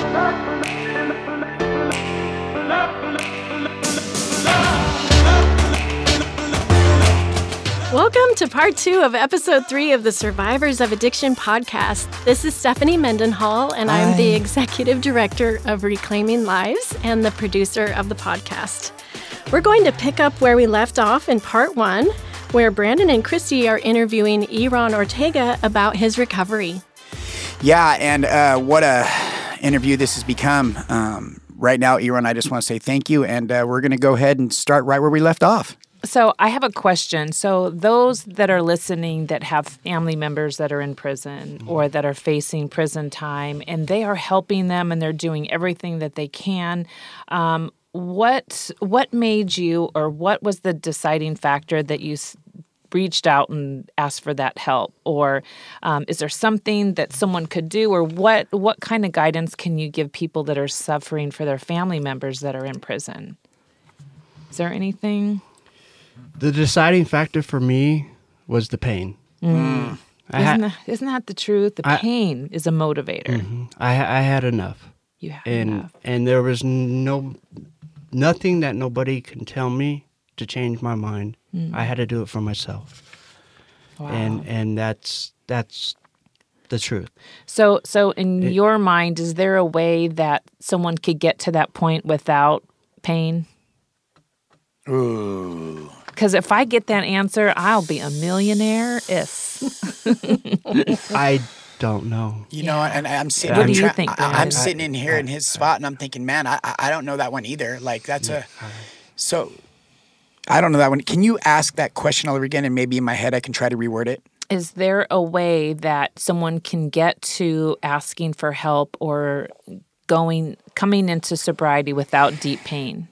Welcome to part two of episode three of the Survivors of Addiction podcast. This is Stephanie Mendenhall, and I'm the executive director of Reclaiming Lives and the producer of the podcast. We're going to pick up where we left off in part one, where Brandon and Christy are interviewing Iran Ortega about his recovery. Yeah, and uh, what a interview this has become. Um, right now, Iran, I just want to say thank you, and uh, we're going to go ahead and start right where we left off. So I have a question. So those that are listening that have family members that are in prison or that are facing prison time, and they are helping them and they're doing everything that they can. Um, what what made you, or what was the deciding factor that you reached out and asked for that help, or um, is there something that someone could do, or what what kind of guidance can you give people that are suffering for their family members that are in prison? Is there anything? The deciding factor for me was the pain. Mm. Hmm. I, Isn't, had, that, isn't that the truth? The I- pain is a motivator. Mm-hmm. I, I had enough, You have and enough. and there was no nothing that nobody can tell me to change my mind. I had to do it for myself, Wow. and and that's that's the truth. so, so in your mind, is there a way that someone could get to that point without pain? Ooh. Because if I get that answer, I'll be a millionaire. If I don't know. You know, and I'm sitting. What I'm do you think, I, I'm sitting in here in his spot, and I'm thinking, man, I I I don't know that one either. Like that's a so. I don't know that one. Can you ask that question all over again, and maybe in my head I can try to reword it? is there a way that someone can get to asking for help or going coming into sobriety without deep pain?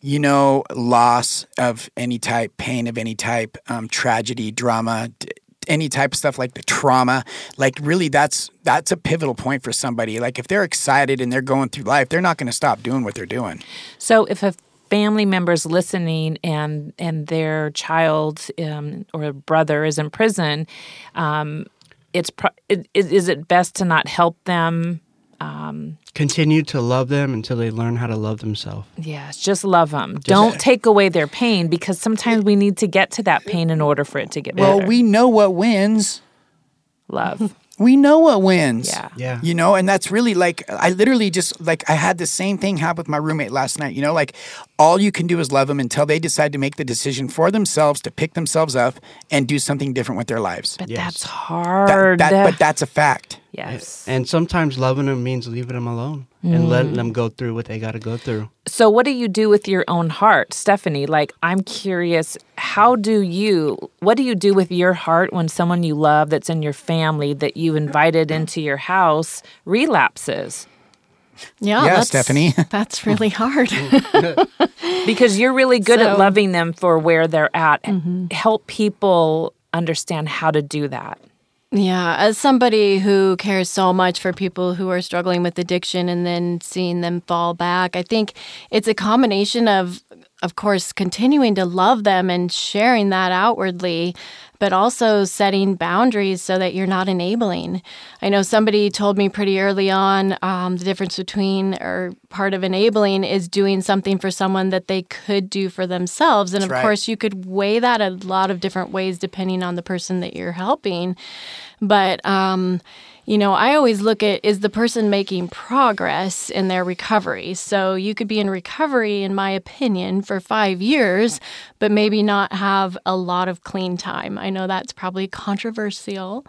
you know, loss of any type, pain of any type, um, tragedy, drama, d- any type of stuff like the trauma, like really that's that's a pivotal point for somebody. Like if they're excited and they're going through life, they're not going to stop doing what they're doing. So if a family member's listening and and their child um, or brother is in prison, um, it's pro- is, is it best to not help them? Continue to love them until they learn how to love themselves. Yes, just love them. Don't take away their pain because sometimes we need to get to that pain in order for it to get better. Well, we know what wins. love. We know what wins. Yeah. Yeah. You know, and that's really like I literally just like I had the same thing happen with my roommate last night. You know, like all you can do is love them until they decide to make the decision for themselves to pick themselves up and do something different with their lives. But Yes. that's hard. that- but that's a fact. yes. And sometimes loving them means leaving them alone and mm. letting them go through what they got to go through. So, what do you do with your own heart, Stephanie? Like, I'm curious, how do you, what do you do with your heart when someone you love that's in your family that you invited into your house relapses? Yeah, Yeah, that's, Stephanie. That's really hard. Because you're really good at loving them for where they're at. Mm-hmm. Help people understand how to do that. Yeah, as somebody who cares so much for people who are struggling with addiction and then seeing them fall back, I think it's a combination of of course continuing to love them and sharing that outwardly, but also setting boundaries so that you're not enabling. I know somebody told me pretty early on um, the difference between or part of enabling is doing something for someone that they could do for themselves. And That's of right. course, you could weigh that a lot of different ways depending on the person that you're helping. But, um, you know, I always look at is the person making progress in their recovery? So you could be in recovery, in my opinion, for five years, but maybe not have a lot of clean time. I know that's probably controversial,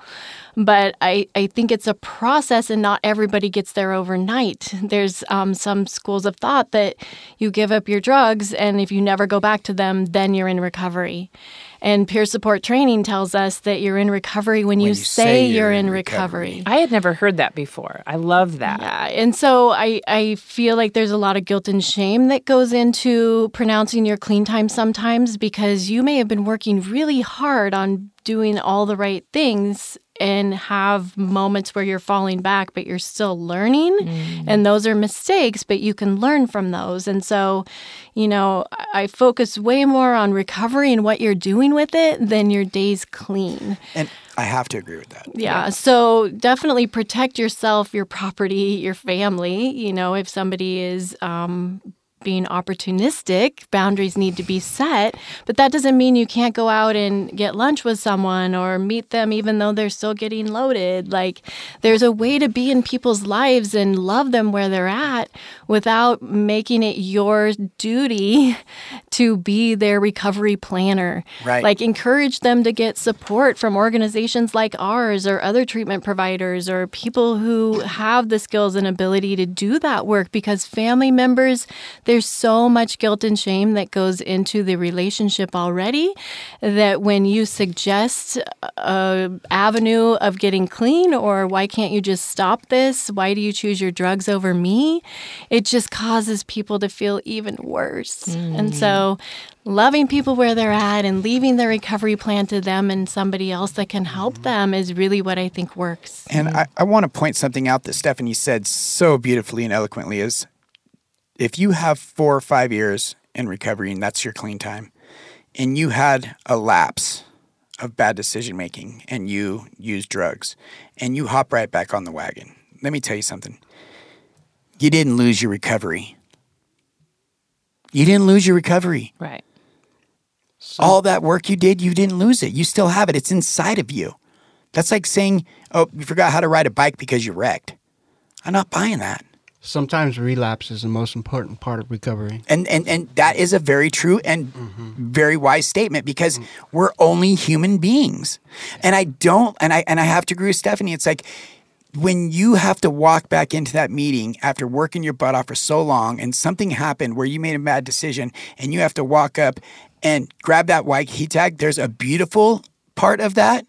but I, I think it's a process and not everybody gets there overnight. There's um, some schools of thought that you give up your drugs, and if you never go back to them, then you're in recovery. And peer support training tells us that you're in recovery when, you, you say, say you're, you're in in recovery. recovery. I had never heard that before. I love that. Yeah, and so I, I feel like there's a lot of guilt and shame that goes into pronouncing your clean time sometimes because you may have been working really hard on doing all the right things and have moments where you're falling back, but you're still learning. And those are mistakes, but you can learn from those. And so, you know, I I focus way more on recovery and what you're doing with it than your days clean. And I have to agree with that. Yeah. So definitely protect yourself, your property, your family. You know, if somebody is um, being opportunistic, boundaries need to be set. But that doesn't mean you can't go out and get lunch with someone or meet them even though they're still getting loaded. Like there's a way to be in people's lives and love them where they're at without making it your duty to be their recovery planner. Right. Like encourage them to get support from organizations like ours or other treatment providers or people who have the skills and ability to do that work because family members there's so much guilt and shame that goes into the relationship already that when you suggest a avenue of getting clean or why can't you just stop this why do you choose your drugs over me it just causes people to feel even worse and so loving people where they're at and leaving the recovery plan to them and somebody else that can help mm-hmm. them is really what i think works And I, I want to point something out that Stephanie said so beautifully and eloquently is if you have four or five years in recovery and that's your clean time, and you had a lapse of bad decision making and you use drugs and you hop right back on the wagon, let me tell you something. You didn't lose your recovery. You didn't lose your recovery. Right. All that work you did, you didn't lose it. You still have it. It's inside of you. That's like saying, oh, you forgot how to ride a bike because you wrecked. I'm not buying that. Sometimes relapse is the most important part of recovery. And and and that is a very true and mm-hmm. very wise statement because mm. we're only human beings. And I don't and I and I have to agree with Stephanie. It's like when you have to walk back into that meeting after working your butt off for so long and something happened where you made a bad decision and you have to walk up and grab that white key tag, there's a beautiful part of that.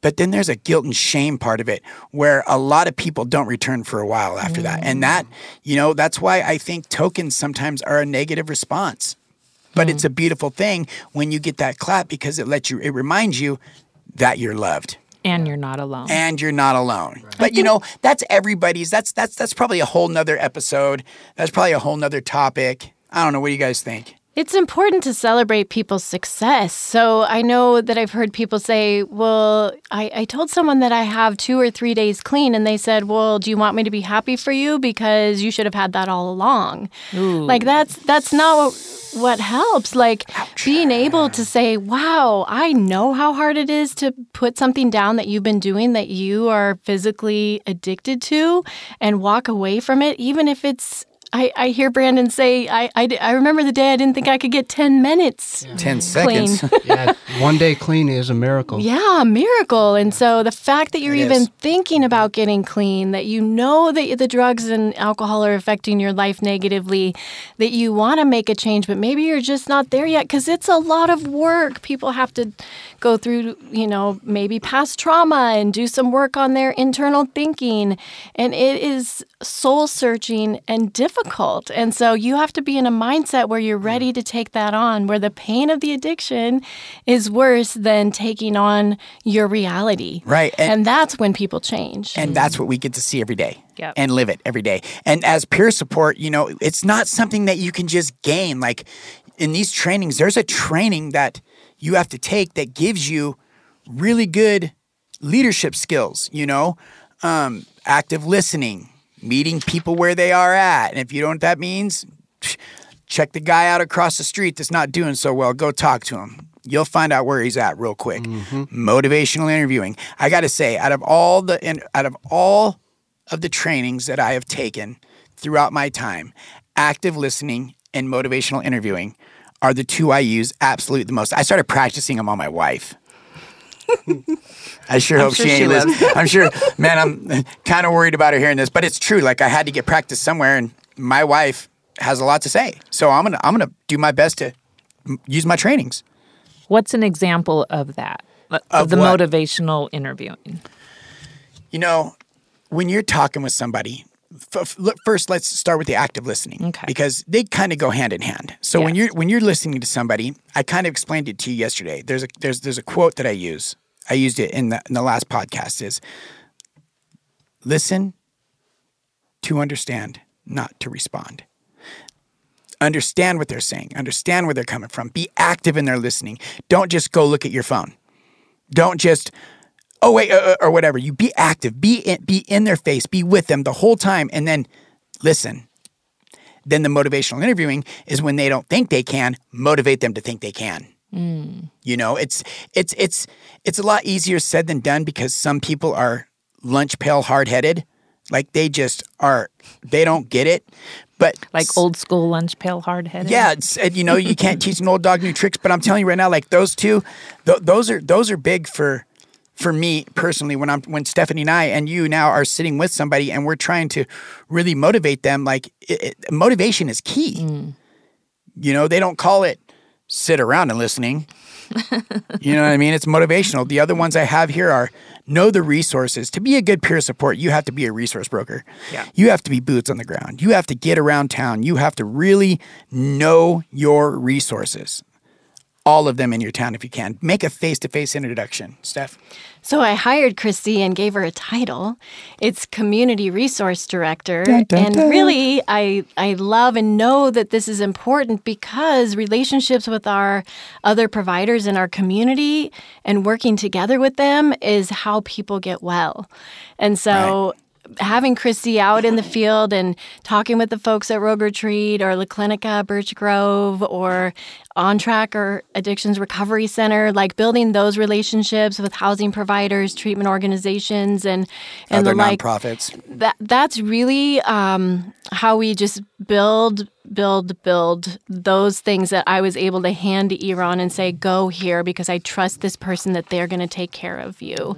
But then there's a guilt and shame part of it where a lot of people don't return for a while after that. And that, mm. you know, that's why I think tokens sometimes are a negative response. But it's mm. a beautiful thing when you get that clap because it lets you, it reminds you that you're loved And you're not alone. and you're not alone. But you know, that's everybody's. That's that's that's probably a whole nother episode. That's probably a whole nother topic. I don't know. What do you guys think? It's important to celebrate people's success. So I know that I've heard people say, Well, I, I told someone that I have two or three days clean, and they said, Well, do you want me to be happy for you? Because you should have had that all along. Like that's that's not what, what helps. Like being able to say, Wow, I know how hard it is to put something down that you've been doing that you are physically addicted to and walk away from it, even if it's I, I hear Brandon say, I, I, I remember the day I didn't think I could get 10 minutes. Ten Clean. seconds. Yeah, one day clean is a miracle. Yeah, a miracle. And so the fact that you're It even is. thinking about getting clean, that you know that the drugs and alcohol are affecting your life negatively, that you want to make a change, but maybe you're just not there yet because it's a lot of work. People have to go through, you know, maybe past trauma and do some work on their internal thinking. And it is soul searching and difficult. And so you have to be in a mindset where you're ready to take that on, where the pain of the addiction is worse than taking on your reality. Right, and- And, that's when people change. And that's what we get to see every day Yep. and live it every day. And as peer support, you know, it's not something that you can just gain. Like in these trainings, there's a training that you have to take that gives you really good leadership skills, you know, um, active listening, meeting people where they are at. And if you know what that means, check the guy out across the street that's not doing so well. Go talk to him. You'll find out where he's at real quick. Mm-hmm. Motivational interviewing. I got to say, out of all the and out of all of the trainings that I have taken throughout my time, active listening and motivational interviewing are the two I use absolutely the most. I started practicing them on my wife. I sure hope sure she ain't listening. I'm sure, man, I'm kind of worried about her hearing this, but it's true. Like I had to get practice somewhere, and my wife has a lot to say, so I'm gonna I'm gonna do my best to m- use my trainings. What's an example of that? Uh, of, Of the what? motivational interviewing. You know, when you're talking with somebody, f- f- look, first let's start with the active listening Okay. because they kind of go hand in hand. So when you're when you're listening to somebody, I kind of explained it to you yesterday. There's a there's there's a quote that I use I used it in the in the last podcast is listen to understand, not to respond. Understand what they're saying, understand where they're coming from, be active in their listening. Don't just go look at your phone. Don't just oh wait uh, uh, or whatever. You be active, be in, be in their face, be with them the whole time and then listen. Then the motivational interviewing is when they don't think they can, motivate them to think they can. You know, it's it's it's it's a lot easier said than done because some people are lunch pail hard headed. Like they just are they don't get it. But Like old school lunch pail hard headed. yeah, you know, you can't teach an old dog new tricks. But I'm telling you right now, like those two, th- those are those are big for for me personally. When I'm when Stephanie and I and you now are sitting with somebody and we're trying to really motivate them, like it, it, motivation is key. Mm. You know, they don't call it sit around and listening. you know what I mean? It's motivational. The other ones I have here are know the resources. To be a good peer support, you have to be a resource broker. Yeah. You have to be boots on the ground. You have to get around town. You have to really know your resources. All of them in your town if you can. Make a face to face introduction. Steph. So I hired Christy and gave her a title. It's community resource director. Dun, dun, and dun. really I I love and know that this is important because relationships with our other providers in our community and working together with them is how people get well. And so having Christy out in the field and talking with the folks at Rogue Retreat or La Clinica, Birch Grove, or On Track or Addictions Recovery Center, like building those relationships with housing providers, treatment organizations, and and Other the like. nonprofits. That that's really um, how we just build, build, build those things that I was able to hand to Iran and say, "Go here," because I trust this person that they're going to take care of you.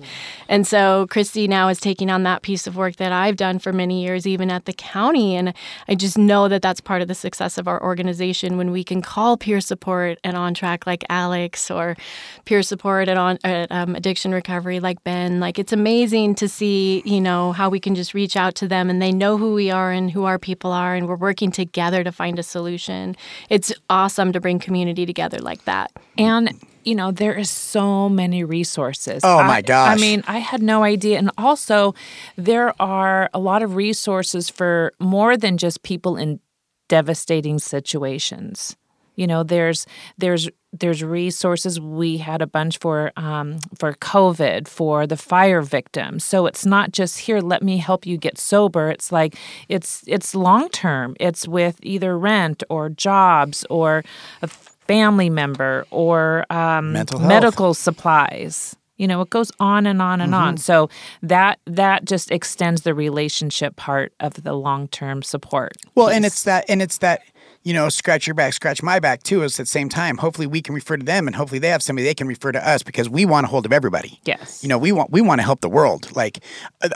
And so Christy now is taking on that piece of work that I've done for many years, even at the county. And I just know that that's part of the success of our organization when we can call peer support and on track like Alex or peer support at on at, um, addiction recovery like Ben. Like it's amazing to see, you know, how we can just reach out to them and they know who we are and who our people are, and we're working together to find a solution. It's awesome to bring community together like that. And you know, there is so many resources. Oh, my gosh. I mean, I had no idea. And also, there are a lot of resources for more than just people in devastating situations. You know, there's there's there's resources. We had a bunch for um, for COVID, for the fire victims. So it's not just here. Let me help you get sober. It's like it's it's long term. It's with either rent or jobs or a family member or um, Mental medical supplies. You know, it goes on and on and Mm-hmm. on. So that that just extends the relationship part of the long term support. Well, and it's that, and it's that, you know, scratch your back, scratch my back too. Is at the same time. Hopefully, we can refer to them, and hopefully, they have somebody they can refer to us because we want a hold of everybody. Yes. You know, we want we want to help the world. Like, uh,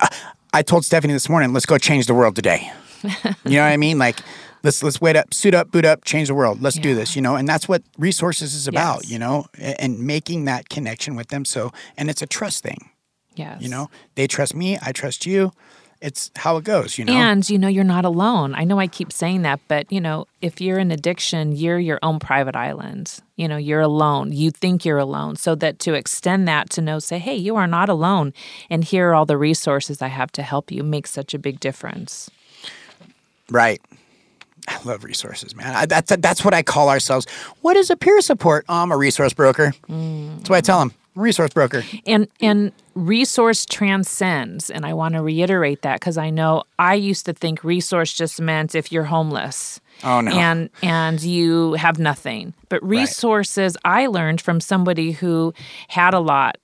I told Stephanie this morning, let's go change the world today. you know what I mean? Like, let's let's wait up, suit up, boot up, change the world. Let's do this. You know, and that's what resources is about. Yes. You know, and, and making that connection with them. So, and it's a trust thing. Yes. You know, they trust me, I trust you. It's how it goes. You know. And you know, you're not alone. I know I keep saying that, but you know, if you're in addiction, you're your own private island. You know, you're alone. You think you're alone. So that to extend that to know, say, hey, you are not alone. And here are all the resources I have to help you makes such a big difference. Right. I love resources, man. I, that's that's what I call ourselves. What is a peer support? Oh, I'm a resource broker. Mm. That's what I tell them. Resource broker. and and resource transcends and i want to reiterate that because i know i used to think resource just meant if you're homeless Oh, no. and and you have nothing but resources i learned from somebody who had a lot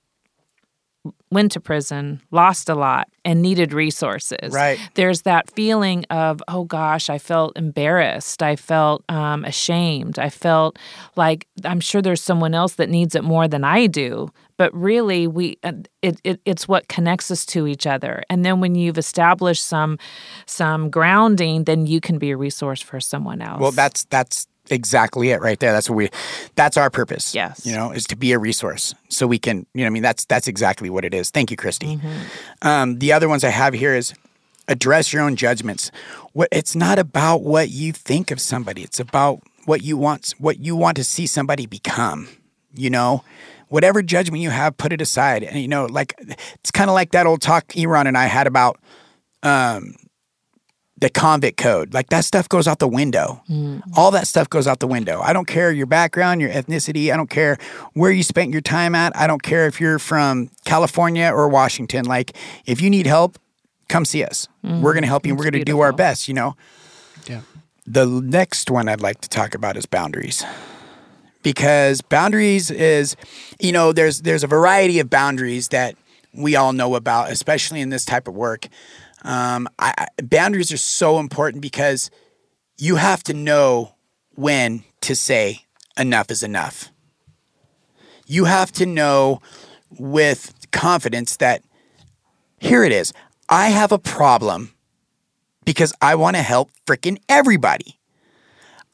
went to prison lost a lot and needed resources. Right. there's that feeling of oh gosh i felt embarrassed. I felt um, ashamed. I felt like i'm sure there's someone else that needs it more than i do. But really we uh, it, it it's what connects us to each other. And then when you've established some some grounding then you can be a resource for someone else. Well, that's that's exactly it right there. That's what we. That's our purpose. Yes. You know, is to be a resource so we can. You know, I mean, that's that's exactly what it is. Thank you, Christy. Um, the other ones I have here is address your own judgments. What it's not about what you think of somebody. It's about what you want what you want to see somebody become. You know, whatever judgment you have, put it aside. And you know, like it's kind of like that old talk Iran and I had about um, the convict code. Like that stuff goes out the window. Mm. All that stuff goes out the window. I don't care your background, your ethnicity. I don't care where you spent your time at. I don't care if you're from California or Washington. Like if you need help, come see us. Mm. We're going to help you. and We're going to do our best, you know. Yeah. The next one I'd like to talk about is boundaries. Because boundaries is, you know, there's there's a variety of boundaries that we all know about, especially in this type of work. Um, I, boundaries are so important because you have to know when to say enough is enough. You have to know with confidence that here it is. I have a problem because I want to help frickin' everybody.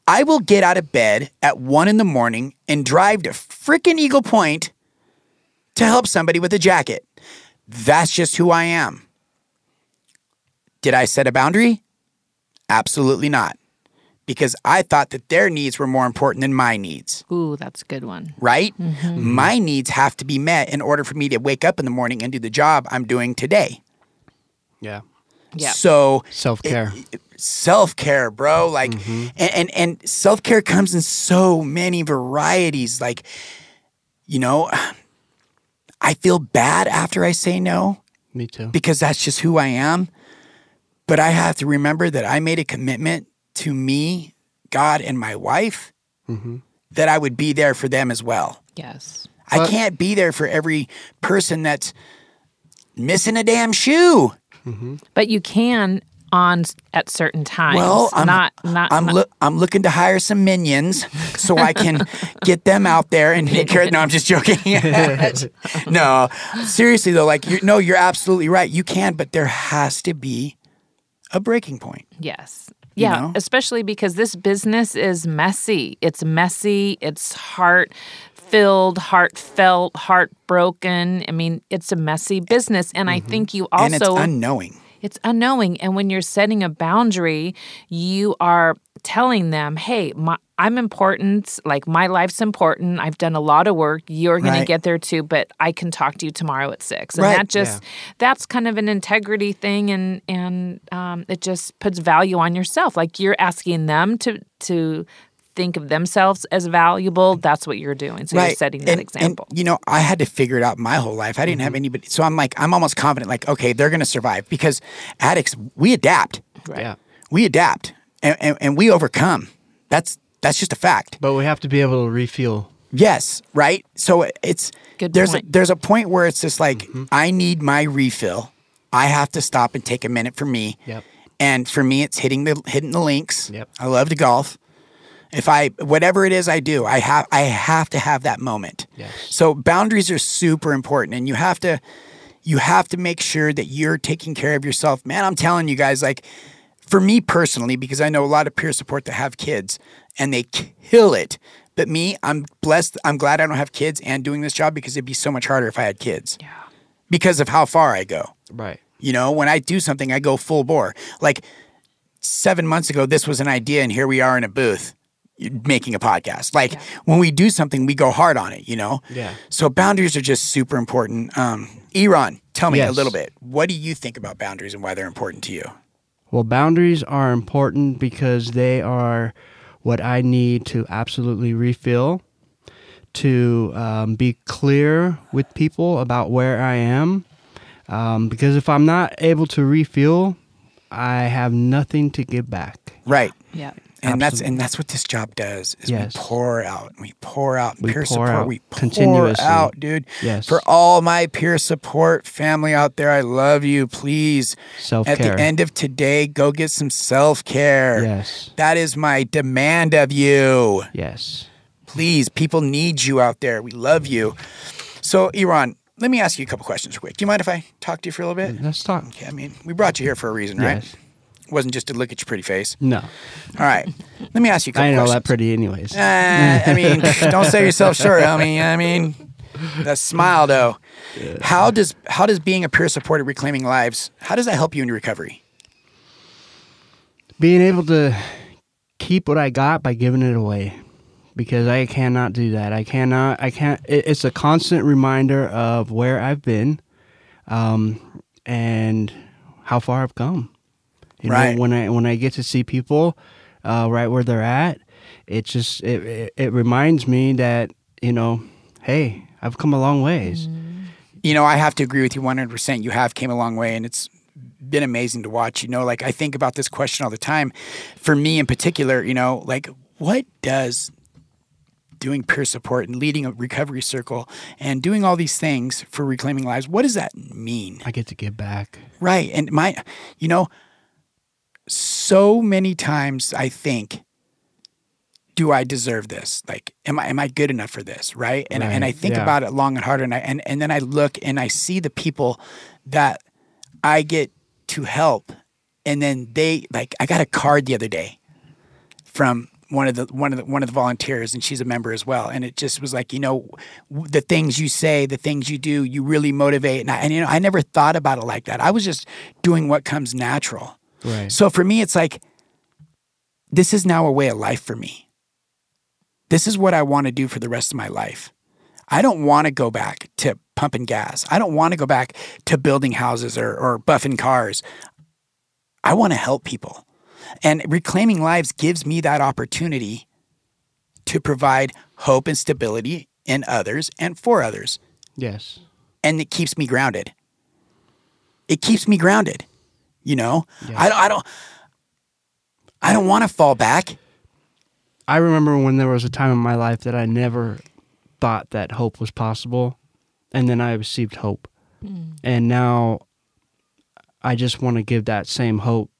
I will get out of bed at one in the morning and drive to frickin' Eagle Point to help somebody with a jacket. That's just who I am. Did I set a boundary? Absolutely not. Because I thought that their needs were more important than my needs, Ooh, that's a good one. right? Mm-hmm. My needs have to be met in order for me to wake up in the morning and do the job I'm doing today. Yeah. Yeah. So Self care. self care, bro. Like, mm-hmm. and and, and self care comes in so many varieties. Like, you know, I feel bad after I say no Me too. because that's just who I am. But I have to remember that I made a commitment to me, God, and my wife mm-hmm. that I would be there for them as well. Yes. I But- can't be there for every person that's missing a damn shoe. Mm-hmm. But you can on at certain times. Well, I'm not not I'm not- loo- I'm looking to hire some minions so I can get them out there and take care. No, I'm just joking. no, seriously though, like you no, you're absolutely right. You can, but there has to be a breaking point. Yes. Yeah, know? especially because this business is messy. It's messy, it's heart filled, heartfelt, heartbroken. I mean, it's a messy business. And I mm-hmm. think you also and it's unknowing. It's unknowing. And when you're setting a boundary, you are telling them, hey, my, I'm important. Like, my life's important. I've done a lot of work. You're going Right. to get there too, but I can talk to you tomorrow at six. And Right. that just, that's kind of an integrity thing. And, and um, it just puts value on yourself. Like, you're asking them to, to, think of themselves as valuable that's what you're doing so you're setting that and, example And, you know, I had to figure it out my whole life. I didn't have mm-hmm. anybody. So I'm like, I'm almost confident, like, okay, they're going to survive because addicts, we adapt. right Yeah. We adapt and, and, and we overcome. That's that's just a fact. But we have to be able to refuel. Yes, right. So it's Good there's point. A, there's a point where it's just like mm-hmm. I need my refill. I have to stop and take a minute for me. Yep. And for me, it's hitting the hitting the links. Yep. I love to golf. If I whatever it is I do, I have I have to have that moment. Yes. So boundaries are super important, and you have to you have to make sure that you're taking care of yourself. Man, I'm telling you guys, like for me personally, because I know a lot of peer support that have kids and they kill it. But me, I'm blessed. I'm glad I don't have kids and doing this job because it'd be so much harder if I had kids. yeah Because of how far I go. Right. You know, when I do something, I go full bore. Like seven months ago, this was an idea, and here we are in a booth making a podcast. Like when we do something, we go hard on it, you know? Yeah. So boundaries are just super important. Um, Iran, tell me a little bit. What do you think about boundaries and why they're important to you? Well, boundaries are important because they are what I need to absolutely refill, to um, be clear with people about where I am. Um, because if I'm not able to refuel, I have nothing to give back. Right. yeah And that's and that's what this job does. Is Yes. we pour out, we pour out We peer pour support. out we pour continuously. out, dude. Yes. For all my peer support family out there, I love you. Please, Self at the end of today, go get some self care. Yes. That is my demand of you. Yes. Please, people need you out there. We love you. So, Iran, let me ask you a couple questions quick. Do you mind if I talk to you for a little bit? Let's talk. Okay, I mean, we brought you here for a reason, right? Yes. It wasn't just to look at your pretty face. No. All right. Let me ask you a couple I know questions. that pretty anyways. Uh, I mean, don't sell yourself short, homie. I mean, that smile though. How does how does being a peer support at Reclaiming Lives how does that help you in your recovery? being able to keep what I got by giving it away. because I cannot do that. I cannot. I can't. It, it's a constant reminder of where I've been, um, and how far I've come. You Right. know, when I when I get to see people uh, right where they're at, it just it, it it reminds me that you know, hey, I've come a long ways. You know, I have to agree with you 100%. You have came a long way and it's been amazing to watch. You know, like I think about this question all the time. For me in particular, you know, like what does doing peer support and leading a recovery circle and doing all these things for reclaiming lives, what does that mean? I get to give back. Right. And my, you know, so many times I think, do I deserve this? Like, am I am I good enough for this? Right. And and I think yeah. about it long and hard, and I and, and then I look and I see the people that I get to help, and then they like I got a card the other day from one of the one of the one of the volunteers and she's a member as well and it just was like you know the things you say the things you do you really motivate and, I, and you know I never thought about it like that I was just doing what comes natural Right. so for me it's like this is now a way of life for me this is what I want to do for the rest of my life I don't want to go back to pumping gas I don't want to go back to building houses or, or buffing cars I want to help people and reclaiming lives gives me that opportunity to provide hope and stability in others and for others. yes. And it keeps me grounded. It keeps me grounded. You know, Yeah. I, don't- I don't, I don't want to fall back. I remember when there was a time in my life that I never thought that hope was possible, and then I received hope, hmm. and now I just want to give that same hope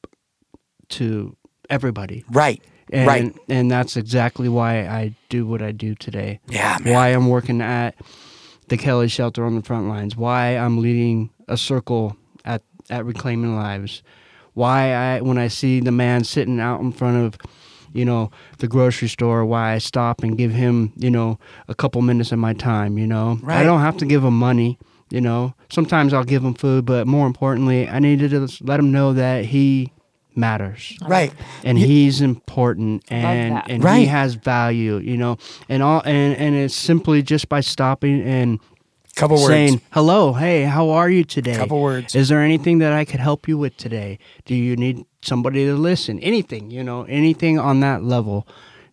to everybody, Right. and Right. and that's exactly why I do what I do today. Yeah, man. Why I'm working at the Kelly Shelter on the front lines. Why I'm leading a circle at at Reclaiming Lives. Why I when I see the man sitting out in front of you know the grocery store why I stop and give him you know a couple minutes of my time you know Right. I don't have to give him money you know sometimes I'll give him food but more importantly I need to just let him know that he matters Right. and he's important and and Right. he has value you know and all and and it's simply just by stopping and Couple words. saying hello hey how are you today Couple words. is there anything that i could help you with today do you need somebody to listen anything you know anything on that level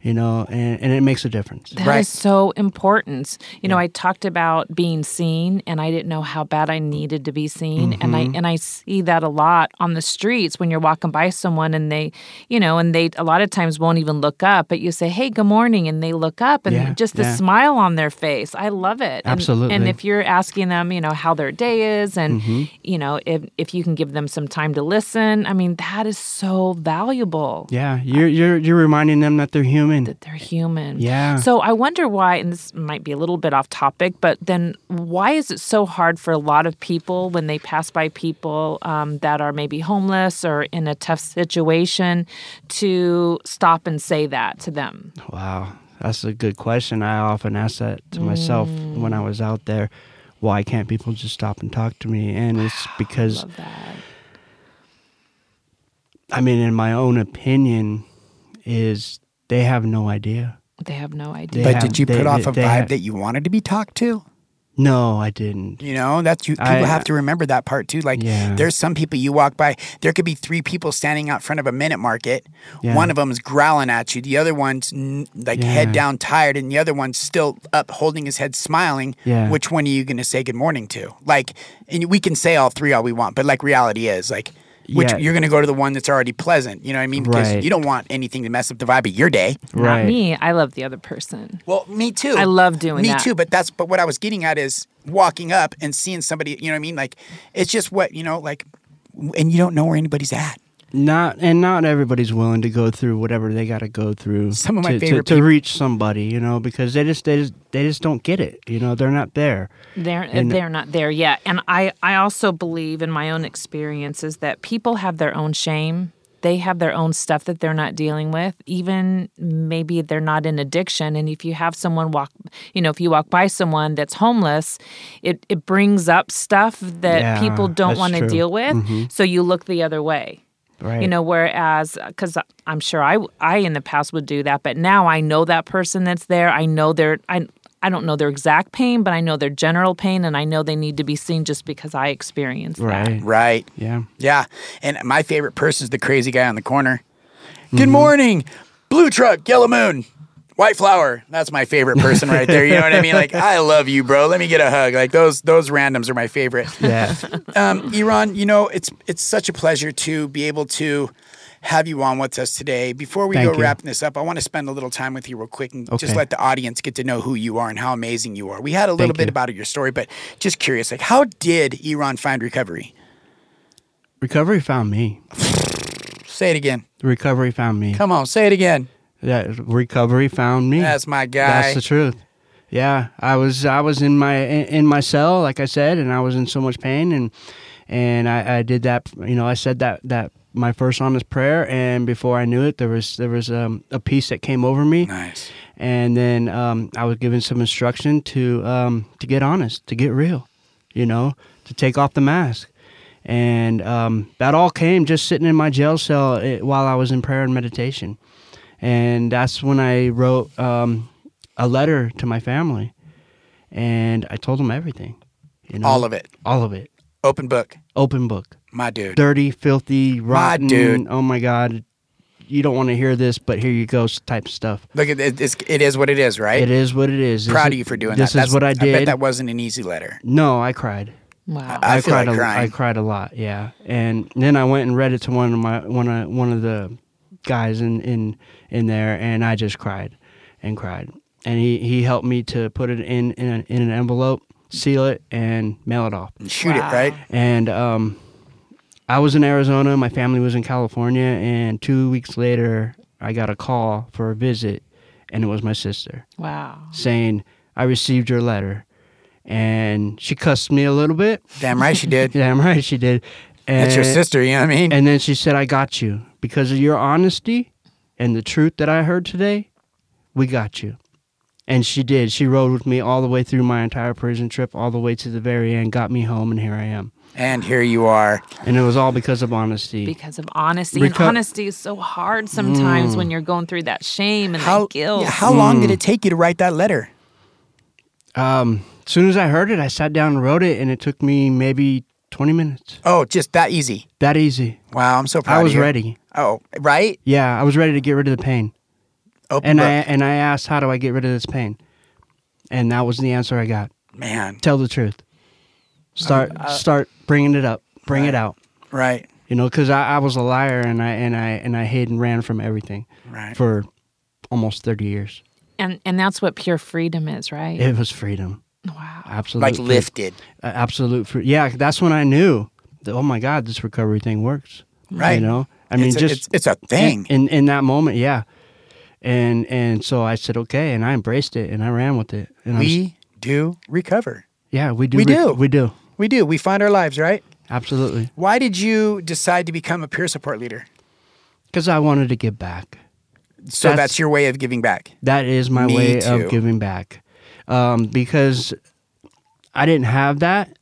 you know and, and it makes a difference That is Right. so important. You know, I talked about being seen and I didn't know how bad I needed to be seen and I and I see that a lot on the streets when you're walking by someone and they, you know, and they a lot of times won't even look up, but you say, "Hey, good morning," and they look up and Yeah, just the yeah. smile on their face. I love it. And- Absolutely. And, if you're asking them, you know, how their day is and Mm-hmm. you know, if if you can give them some time to listen, I mean, that is so valuable yeah you're you're you're reminding them that they're human that they're human. Yeah. So I wonder why, and this might be a little bit off topic, but then why is it so hard for a lot of people when they pass by people um, that are maybe homeless or in a tough situation to stop and say that to them? Wow, that's a good question. I often ask that to myself when I was out there. Why can't people just stop and talk to me? And it's because. I mean, in my own opinion, is they have no idea. They have no idea. They But have- did you they- put off a vibe have- that you wanted to be talked to? No, I didn't. You know, that's you. People I- have to remember that part too. Like, Yeah. there's some people you walk by. There could be three people standing out front of a minute market. Yeah. One of them is growling at you. The other one's n- like head down, tired, and the other one's still up, holding his head, smiling. Yeah. Which one are you going to say good morning to? Like, and we can say all three all we want, but like reality is like. Which Yeah. you're going to go to the one that's already pleasant, you know what I mean? Because Right. you don't want anything to mess up the vibe of your day. Not Right. me. I love the other person. Well, me too. I love doing that. me that. too. But that's but what I was getting at is walking up and seeing somebody. You know what I mean? Like it's just what you know. Like, and you don't know where anybody's at. Not and not everybody's willing to go through whatever they got to go through. Some of my to, to- favorite to, peop- reach somebody, you know, because they just they just they just don't get it. You know, they're not there. They're And- they're not there yet. And I I also believe in my own experiences that people have their own shame. They have their own stuff that they're not dealing with. Even maybe they're not in addiction. And if you have someone walk, you know, if you walk by someone that's homeless, it it brings up stuff that Yeah, people don't want to deal with. Mhm. So you look the other way. You know, whereas because I'm sure I I in the past would do that, but now I know that person that's there. I know their I I don't know their exact pain, but I know their general pain, and I know they need to be seen just because I experienced that. Right. Right. Yeah. Yeah. And my favorite person is the crazy guy on the corner. Mm-hmm. Good morning. Blue truck, yellow moon, white flower. That's my favorite person right there. You know what I mean? Like, I love you, bro. Let me get a hug. Like those those randoms are my favorite. Yeah. Um, Iran, you know, it's it's such a pleasure to be able to have you on with us today. Before we Thank go you. wrapping this up, I want to spend a little time with you real quick and just let the audience get to know who you are and how amazing you are. We had a little Thank bit you. about your story, but just curious, like how did Iran find recovery? Recovery found me. Say it again. Recovery found me. Come on, say it again. That recovery found me. That's my guy. That's the truth. Yeah, I was I was in my in, my cell, like I said, and I was in so much pain, and and I, I did that. You know, I said that that my first honest prayer, and before I knew it, there was there was um, a peace that came over me, nice. and then um, I was given some instruction to um, to get honest, to get real, you know, to take off the mask, and um, that all came just sitting in my jail cell eh, while I was in prayer and meditation, and that's when I wrote um, a letter to my family, and I told them everything, you know, All of it. all of it, Open book. open book, My dude. dirty, filthy, rotten, dude. oh my god. You don't want to hear this, but here you go, type stuff. Look at it. It's, it is what it is, right? It is what it is. This Proud is- of you for doing that. this that. is what I did. I bet did. that wasn't an easy letter. no, I cried. Wow. I feel cried like a, crying. I cried a lot. Yeah, and then I went and read it to one of my one of one of the guys in in in there, and I just cried and cried. And he he helped me to put it in in an, in an envelope, seal it, and mail it off. And shoot Wow. it, right? And um, I was in Arizona. My family was in California, and two weeks later, I got a call for a visit, and it was my sister wow. saying, "I received your letter," and she cussed me a little bit. Damn right she did. Damn right she did. And, That's your sister, you know what I mean? And then she said, "I got you because of your honesty and the truth that I heard today. We got you." And she did. She rode with me all the way through my entire prison trip, all the way to the very end, got me home, and here I am. and here you are. And it was all because of honesty. Because of honesty. Reco- and honesty is so hard sometimes when you're going through that shame and How that guilt. yeah, how long Mm. did it take you to write that letter? Um, as soon as I heard it, I sat down and wrote it, and it took me maybe 20 minutes. Oh, just that easy. That easy. Wow, I'm so proud I was ready. Oh, right? Yeah, I was ready to get rid of the pain. Open And book. I and I asked, "How do I get rid of this pain?" And that was the answer I got. Man, Tell the truth. Start uh, uh, start bringing it up. Bring it out. right, You know, because I, I was a liar and I and I and I hid and ran from everything right. for almost thirty years. and and that's what pure freedom is, right? It was freedom. Wow. Absolutely. like lifted. uh, absolute free. Yeah, that's when I knew. That, oh my God, this recovery thing works. Right. You know, I mean, it's, a, just it's, it's a thing. in in that moment, yeah. And and so I said okay, and I embraced it and I ran with it. And we do recover. yeah, we do. we rec- do. We do. We do. We find our lives, right? Absolutely. Why did you decide to become a peer support leader? Because I wanted to give back. So that's, That's- your way of giving back. That is my Me way too. of giving back. Um, because I didn't have that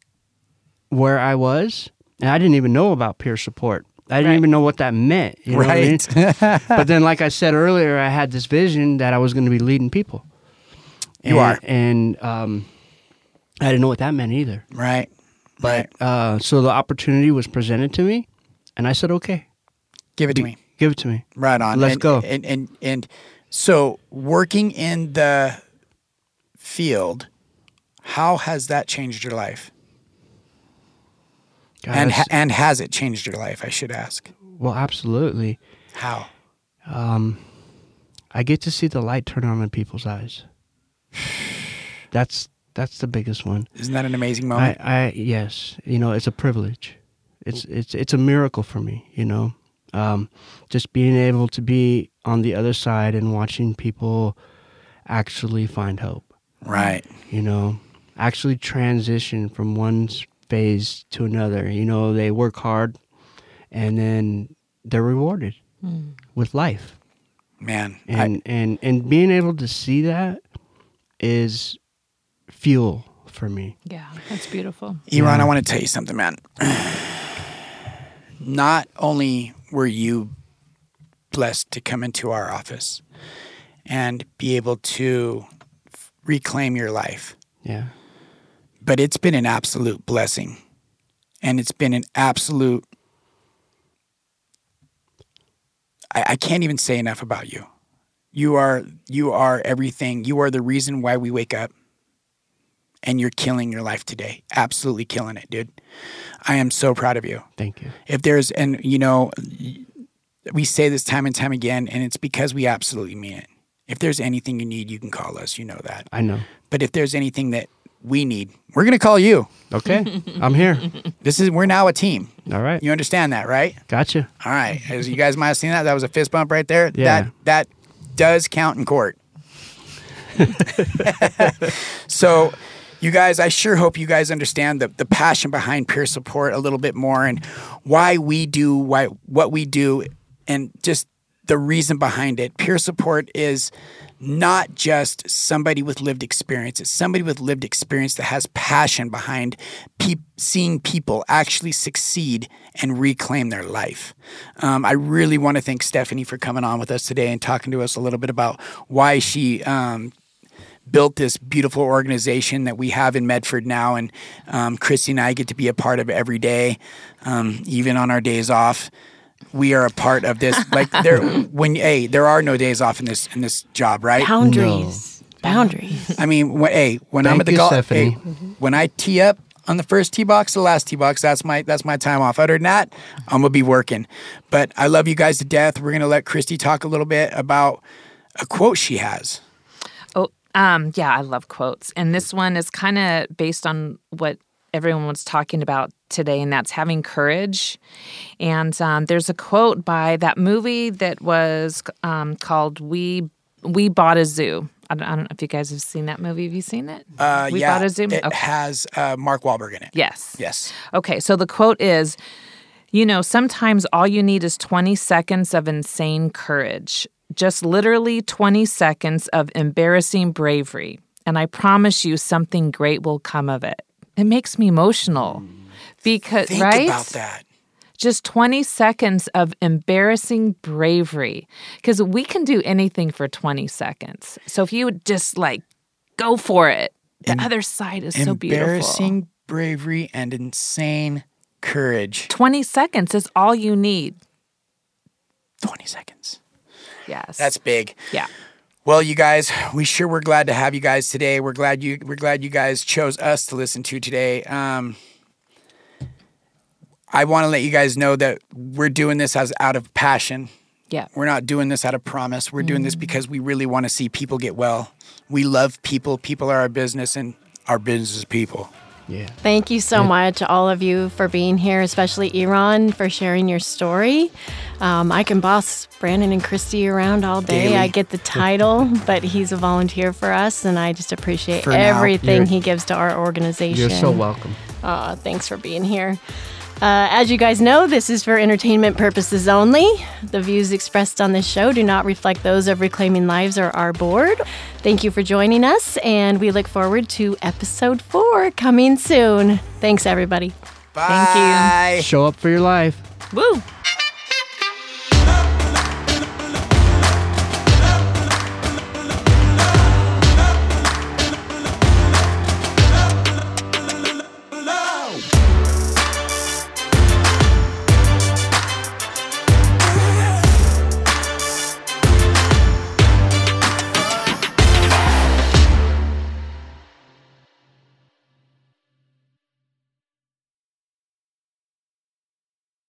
where I was, and I didn't even know about peer support. I didn't Right. even know what that meant. You know what I mean? right. but then, like I said earlier, I had this vision that I was going to be leading people. You And- are. and um, I didn't know what that meant either. right. Right. But uh, so the opportunity was presented to me, and I said, "Okay, Give it to me. give it to me." Right on. Let's and, go. And, and and so working in the field, how has that changed your life? And ha- and has it changed your life? I should ask. well, absolutely. How? Um, I get to see the light turn on in people's eyes. That's that's the biggest one. Isn't that an amazing I, moment? I yes, you know, it's a privilege. It's it's it's a miracle for me, you know. Um, just being able to be on the other side and watching people actually find hope, right. you know, actually transition from one phase to another. You know, they work hard and then they're rewarded hmm. with life. Man. I- And and and being able to see that is fuel for me. Yeah, that's beautiful. Iran, Yeah. I want to tell you something, man. Not only were you blessed to come into our office and be able to f- reclaim your life. Yeah. But it's been an absolute blessing. And it's been an absolute I, I can't even say enough about you. You are you are everything. You are the reason why we wake up. And you're killing your life today. Absolutely killing it, dude. I am so proud of you. Thank you. If there's and you know we say this time and time again and it's because we absolutely mean it. If there's anything you need, you can call us. You know that. I know. But if there's anything that we need, we're going to call you. Okay. I'm here. This is we're now a team. All right. You understand that, right? Gotcha. All right. As you guys might have seen that, that was a fist bump right there. Yeah. That that does count in court. so you guys, I sure hope you guys understand the, the passion behind peer support a little bit more and why we do why what we do and just the reason behind it. Peer support is not just somebody with lived experience. It's somebody with lived experience that has passion behind pe- seeing people actually succeed and reclaim their life. Um, I really want to thank Stephanie for coming on with us today and talking to us a little bit about why she um, built this beautiful organization that we have in Medford now, and um, Christy and I get to be a part of every day, um, even on our days off. We are a part of this. Like there, when hey, there are no days off in this in this job, right? Boundaries. Boundaries. I mean, when, hey, when I'm at the you, golf, Stephanie. hey, when I tee up on the first tee box, the last tee box, that's my that's my time off. Other than that, I'm gonna be working. But I love you guys to death. We're gonna let Christy talk a little bit about a quote she has. Oh, um, yeah, I love quotes. And this one is kind of based on what everyone was talking about today, and that's having courage. And um, there's a quote by that movie that was um, called "We We Bought a Zoo." I don't, I don't know if you guys have seen that movie. Have you seen it? Uh, we yeah, bought a zoo. it Okay. has uh, Mark Wahlberg in it. Yes. Yes. Okay, so the quote is You know, sometimes all you need is 20 seconds of insane courage, just literally 20 seconds of embarrassing bravery. And I promise you, something great will come of it. It makes me emotional because, Think right? about that. Just 20 seconds of embarrassing bravery because we can do anything for 20 seconds. So if you would just like go for it, the other side is so beautiful. Embarrassing bravery and insane courage. 20 seconds is all you need. 20 seconds. Yes. That's big. yeah. Well, you guys, we sure we're glad to have you guys today. We're glad you we're glad you guys chose us to listen to today. Um, I want to let you guys know that we're doing this as out of passion. Yeah. We're not doing this out of promise. We're doing Mm-hmm. this because we really want to see people get well. We love people. People are our business, and our business is people. Yeah. Thank you so much, all of you, for being here, especially Iran, for sharing your story. Um, I can boss Brandon and Christy around all day. Daily. I get the title, but he's a volunteer for us, and I just appreciate For everything you're- he gives to our organization. You're so welcome. Aw, thanks for being here. Uh, as you guys know, this is for entertainment purposes only. The views expressed on this show do not reflect those of Reclaiming Lives or our board. Thank you for joining us, and we look forward to episode four coming soon. Thanks, everybody. Bye. Show up for your life. Woo.